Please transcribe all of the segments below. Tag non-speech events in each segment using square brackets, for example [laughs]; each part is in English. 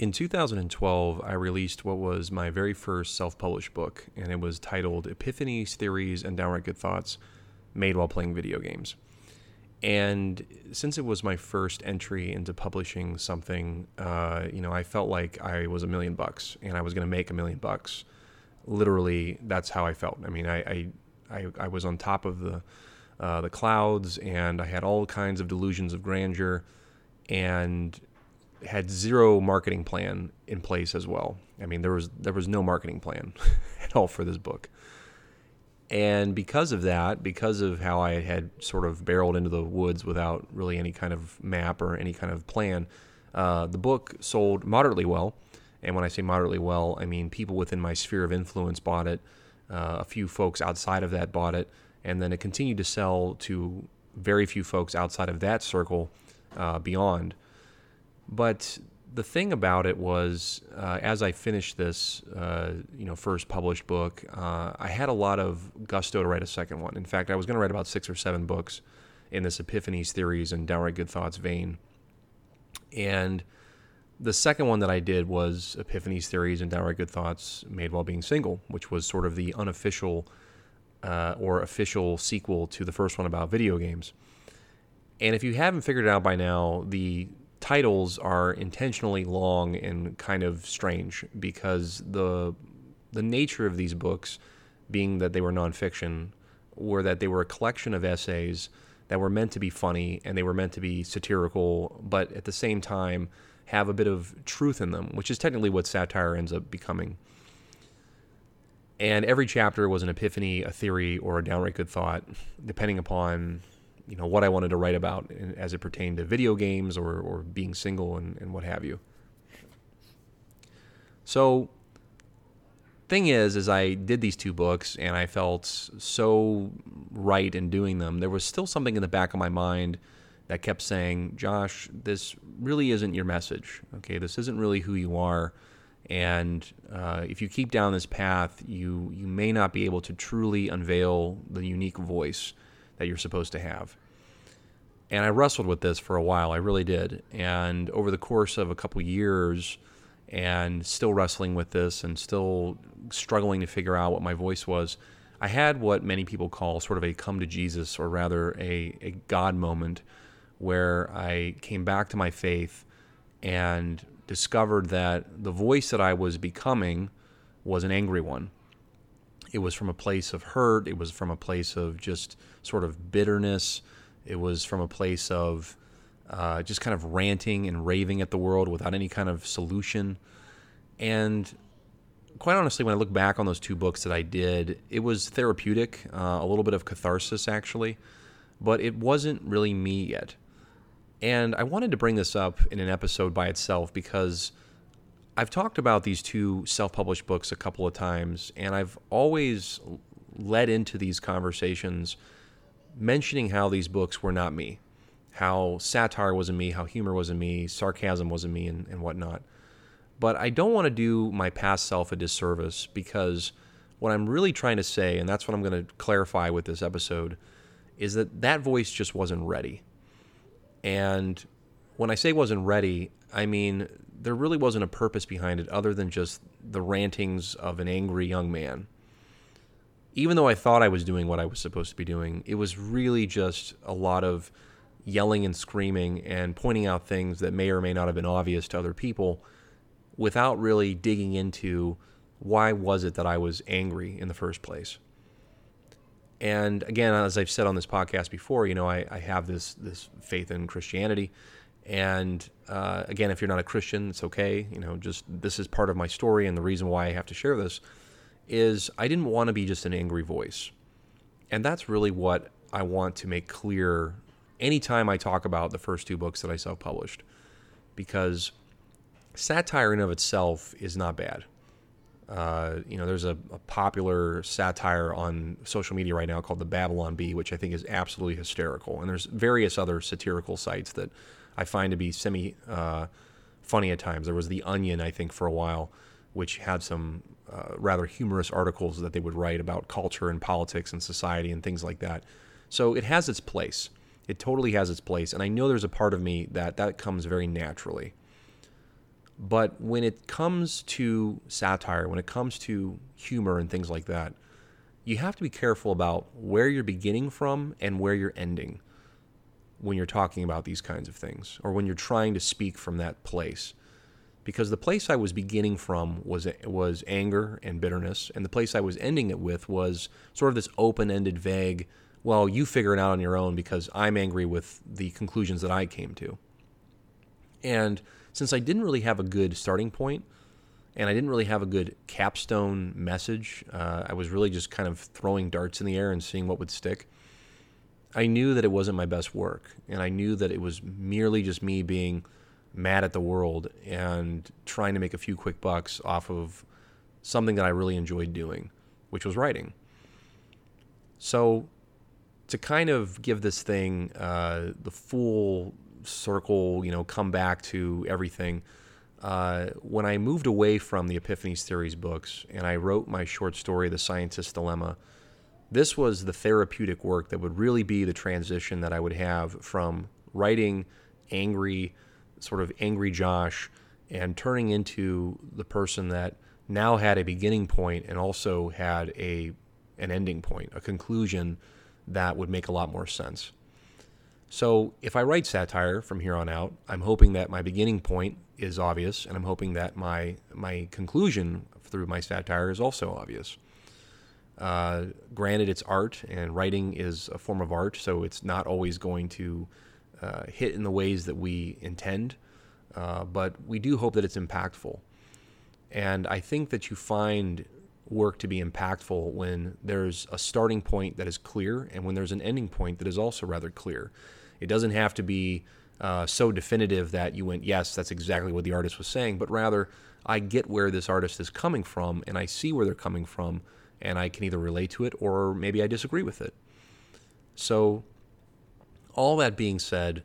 In 2012, I released what was my very first self published book, and it was titled Epiphanies, Theories, and Downright Good Thoughts Made While Playing Video Games. And since it was my first entry into publishing something, uh, you know, I felt like I was a million bucks and I was going to make a million bucks. Literally, that's how I felt. I mean, I, I, I, I was on top of the, uh, the clouds and I had all kinds of delusions of grandeur and had zero marketing plan in place as well. I mean, there was there was no marketing plan [laughs] at all for this book. And because of that, because of how I had sort of barreled into the woods without really any kind of map or any kind of plan, uh, the book sold moderately well. And when I say moderately well, I mean people within my sphere of influence bought it. Uh, a few folks outside of that bought it. And then it continued to sell to very few folks outside of that circle uh, beyond. But the thing about it was, uh, as I finished this, uh, you know, first published book, uh, I had a lot of gusto to write a second one. In fact, I was going to write about six or seven books in this Epiphanies theories and downright good thoughts vein. And the second one that I did was Epiphanies theories and downright good thoughts made while being single, which was sort of the unofficial uh, or official sequel to the first one about video games. And if you haven't figured it out by now, the titles are intentionally long and kind of strange because the the nature of these books, being that they were nonfiction, were that they were a collection of essays that were meant to be funny and they were meant to be satirical, but at the same time have a bit of truth in them, which is technically what satire ends up becoming. And every chapter was an epiphany, a theory, or a downright good thought, depending upon you know what I wanted to write about as it pertained to video games or, or being single and, and what have you. So thing is is I did these two books and I felt so right in doing them. There was still something in the back of my mind that kept saying, "Josh, this really isn't your message. Okay, this isn't really who you are." And uh, if you keep down this path, you you may not be able to truly unveil the unique voice that you're supposed to have. And I wrestled with this for a while. I really did. And over the course of a couple years, and still wrestling with this and still struggling to figure out what my voice was, I had what many people call sort of a come to Jesus, or rather a, a God moment, where I came back to my faith and discovered that the voice that I was becoming was an angry one it was from a place of hurt. It was from a place of just sort of bitterness. It was from a place of uh, just kind of ranting and raving at the world without any kind of solution. And quite honestly, when I look back on those two books that I did, it was therapeutic, uh, a little bit of catharsis actually, but it wasn't really me yet. And I wanted to bring this up in an episode by itself because I've talked about these two self published books a couple of times, and I've always led into these conversations mentioning how these books were not me, how satire wasn't me, how humor wasn't me, sarcasm wasn't me, and, and whatnot. But I don't want to do my past self a disservice because what I'm really trying to say, and that's what I'm going to clarify with this episode, is that that voice just wasn't ready. And when I say wasn't ready, I mean there really wasn't a purpose behind it other than just the rantings of an angry young man. Even though I thought I was doing what I was supposed to be doing, it was really just a lot of yelling and screaming and pointing out things that may or may not have been obvious to other people without really digging into why was it that I was angry in the first place. And again, as I've said on this podcast before, you know, I, I have this this faith in Christianity and uh, again, if you're not a Christian, it's okay. You know, just this is part of my story, and the reason why I have to share this is I didn't want to be just an angry voice, and that's really what I want to make clear anytime I talk about the first two books that I self-published, because satire in of itself is not bad. Uh, you know, there's a, a, popular satire on social media right now called the Babylon Bee, which I think is absolutely hysterical. And there's various other satirical sites that I find to be semi uh, funny at times. There was the Onion, I think, for a while, which had some uh, rather humorous articles that they would write about culture and politics and society and things like that. So it has its place. It totally has its place, and I know there's a part of me that that comes very naturally. But when it comes to satire, when it comes to humor and things like that, you have to be careful about where you're beginning from and where you're ending when you're talking about these kinds of things or when you're trying to speak from that place. Because the place I was beginning from was was anger and bitterness, and the place I was ending it with was sort of this open-ended, vague. Well, you figure it out on your own because I'm angry with the conclusions that I came to. And since I didn't really have a good starting point, and I didn't really have a good capstone message, uh, I was really just kind of throwing darts in the air and seeing what would stick. I knew that it wasn't my best work, and I knew that it was merely just me being mad at the world and trying to make a few quick bucks off of something that I really enjoyed doing, which was writing. So, to kind of give this thing uh, the full circle, you know, come back to everything. Uh, when I moved away from the Epiphanies Theories books and I wrote my short story, The Scientist's Dilemma, this was the therapeutic work that would really be the transition that I would have from writing angry, sort of angry Josh, and turning into the person that now had a beginning point and also had a an ending point, a conclusion that would make a lot more sense. So if I write satire from here on out, I'm hoping that my beginning point is obvious, and I'm hoping that my my conclusion through my satire is also obvious. Uh, granted, it's art, and writing is a form of art, so it's not always going to uh, hit in the ways that we intend, uh, but we do hope that it's impactful. And I think that you find work to be impactful when there's a starting point that is clear and when there's an ending point that is also rather clear. It doesn't have to be uh, so definitive that you went, yes, that's exactly what the artist was saying, but rather, I get where this artist is coming from and I see where they're coming from, and I can either relate to it or maybe I disagree with it. So, all that being said,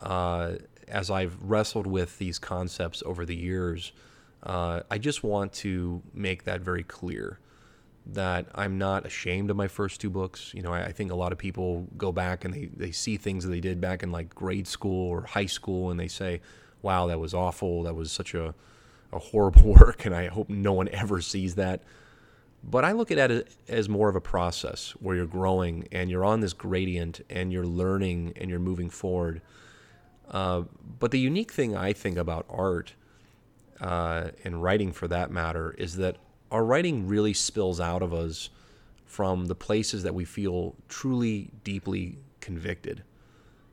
uh, as I've wrestled with these concepts over the years, uh, I just want to make that very clear that I'm not ashamed of my first two books. You know, I, I, think a lot of people go back and they, they see things that they did back in like grade school or high school and they say, wow, that was awful. That was such a, a horrible [laughs] work. And I hope no one ever sees that. But I look at it as more of a process where you're growing and you're on this gradient and you're learning and you're moving forward. Uh, but the unique thing I think about art uh, and writing for that matter is that our writing really spills out of us from the places that we feel truly deeply convicted.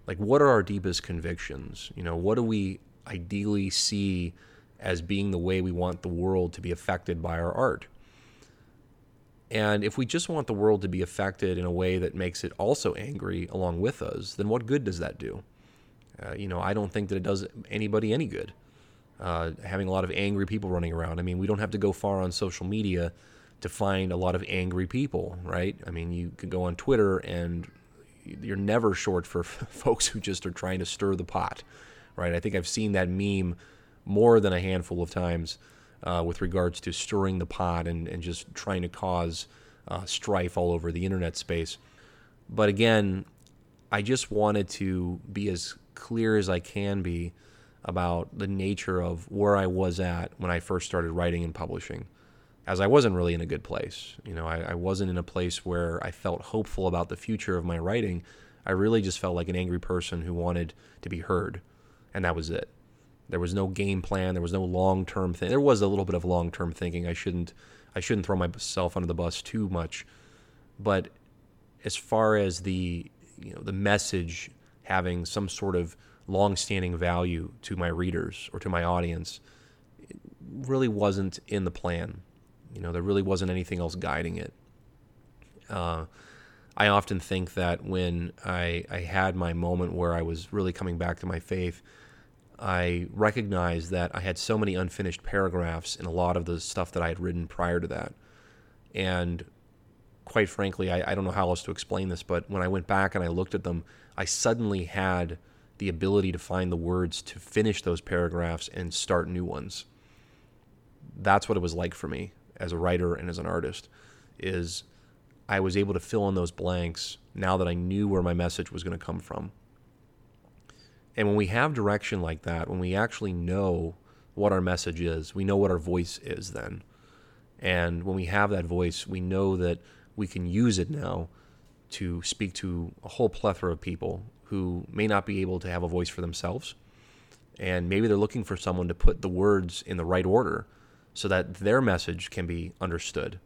Like, what are our deepest convictions? You know, what do we ideally see as being the way we want the world to be affected by our art? And if we just want the world to be affected in a way that makes it also angry along with us, then what good does that do? Uh, you know, I don't think that it does anybody any good uh, having a lot of angry people running around. I mean, we don't have to go far on social media to find a lot of angry people, right? I mean, you can go on Twitter and you're never short for [laughs] folks who just are trying to stir the pot, right? I think I've seen that meme more than a handful of times uh, with regards to stirring the pot and, and just trying to cause uh, strife all over the internet space. But again, I just wanted to be as clear as I can be about the nature of where I was at when I first started writing and publishing, as I wasn't really in a good place. You know, I, I, wasn't in a place where I felt hopeful about the future of my writing. I really just felt like an angry person who wanted to be heard, and that was it. There was no game plan. There was no long term thing. There was a little bit of long term thinking. I shouldn't I shouldn't throw myself under the bus too much, but as far as the you know the message having some sort of long-standing value to my readers or to my audience it really wasn't in the plan. You know, there really wasn't anything else guiding it. Uh, I often think that when I, I had my moment where I was really coming back to my faith, I recognized that I had so many unfinished paragraphs in a lot of the stuff that I had written prior to that. And quite frankly, I, I don't know how else to explain this, but when I went back and I looked at them, I suddenly had the ability to find the words to finish those paragraphs and start new ones. That's what it was like for me as a writer and as an artist is I was able to fill in those blanks now that I knew where my message was going to come from. And when we have direction like that, when we actually know what our message is. We know what our voice is then. And when we have that voice, we know that we can use it now to speak to a whole plethora of people who may not be able to have a voice for themselves. And maybe they're looking for someone to put the words in the right order so that their message can be understood.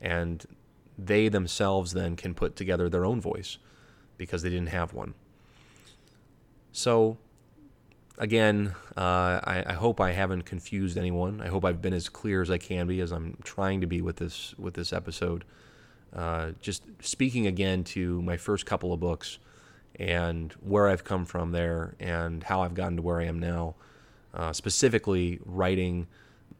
And they themselves then can put together their own voice because they didn't have one. So, again, uh, I, I, hope I haven't confused anyone. I hope I've been as clear as I can be, as I'm trying to be with this with this episode. Uh, just speaking again to my first couple of books and where I've come from there and how I've gotten to where I am now. Uh, specifically, writing,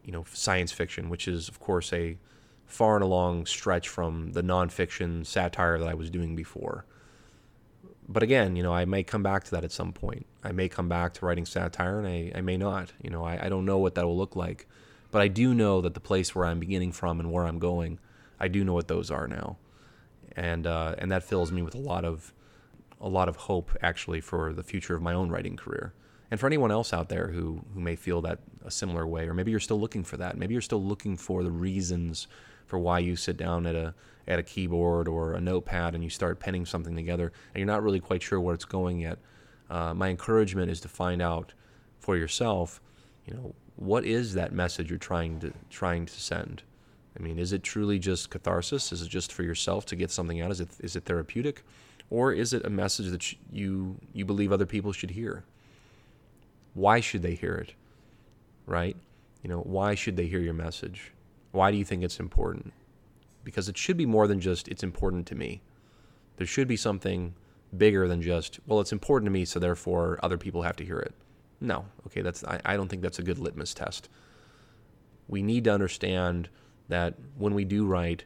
you know, science fiction, which is of course a far and a long stretch from the nonfiction satire that I was doing before but again, you know, I may come back to that at some point. I may come back to writing satire, and I, I may not. You know, I, I don't know what that will look like, but I do know that the place where I'm beginning from and where I'm going, I do know what those are now, and uh, and that fills me with a lot of a lot of hope actually for the future of my own writing career. And for anyone else out there who, who may feel that a similar way, or maybe you're still looking for that, maybe you're still looking for the reasons for why you sit down at a at a keyboard or a notepad and you start penning something together and you're not really quite sure where it's going yet. Uh, my encouragement is to find out for yourself, you know, what is that message you're trying to trying to send? I mean, is it truly just catharsis? Is it just for yourself to get something out? Is it is it therapeutic, or is it a message that you you believe other people should hear? Why should they hear it? Right? You know, why should they hear your message? Why do you think it's important? Because it should be more than just it's important to me. There should be something bigger than just, well, it's important to me, so therefore other people have to hear it. No, okay, that's I, I don't think that's a good litmus test. We need to understand that when we do write,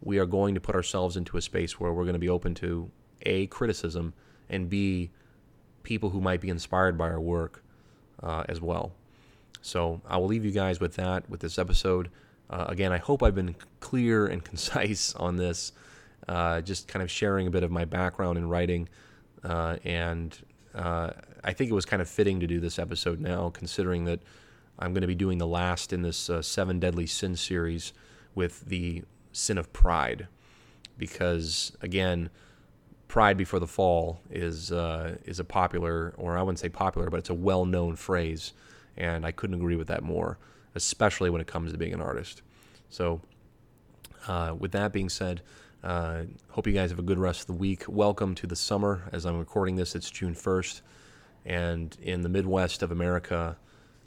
we are going to put ourselves into a space where we're going to be open to A, criticism, and B, people who might be inspired by our work uh, as well. So I will leave you guys with that, with this episode. Uh, again, I hope I've been clear and [laughs] concise on this, uh, just kind of sharing a bit of my background in writing. Uh, and uh, I think it was kind of fitting to do this episode now, considering that I'm going to be doing the last in this uh, Seven Deadly Sins series with the sin of pride. Because, again, pride before the fall is, uh, is a popular, or I wouldn't say popular, but it's a well known phrase. And I couldn't agree with that more especially when it comes to being an artist. So, uh, with that being said, uh, hope you guys have a good rest of the week. Welcome to the summer. As I'm recording this, it's June 1st, and in the Midwest of America,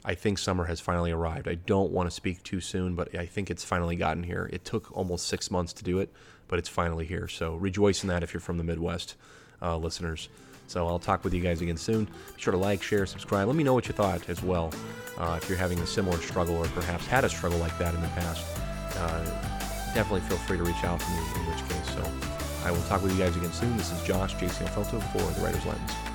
I think summer has finally arrived. I don't want to speak too soon, but I think it's finally gotten here. It took almost six months to do it, but it's finally here. So rejoice in that if you're from the Midwest, uh, listeners. So I'll talk with you guys again soon. Be sure to like, share, subscribe. Let me know what you thought as well. Uh, if you're having a similar struggle or perhaps had a struggle like that in the past, uh, definitely feel free to reach out to me in which case. So I will talk with you guys again soon. This is Josh, JC Felto for The Writer's Lens.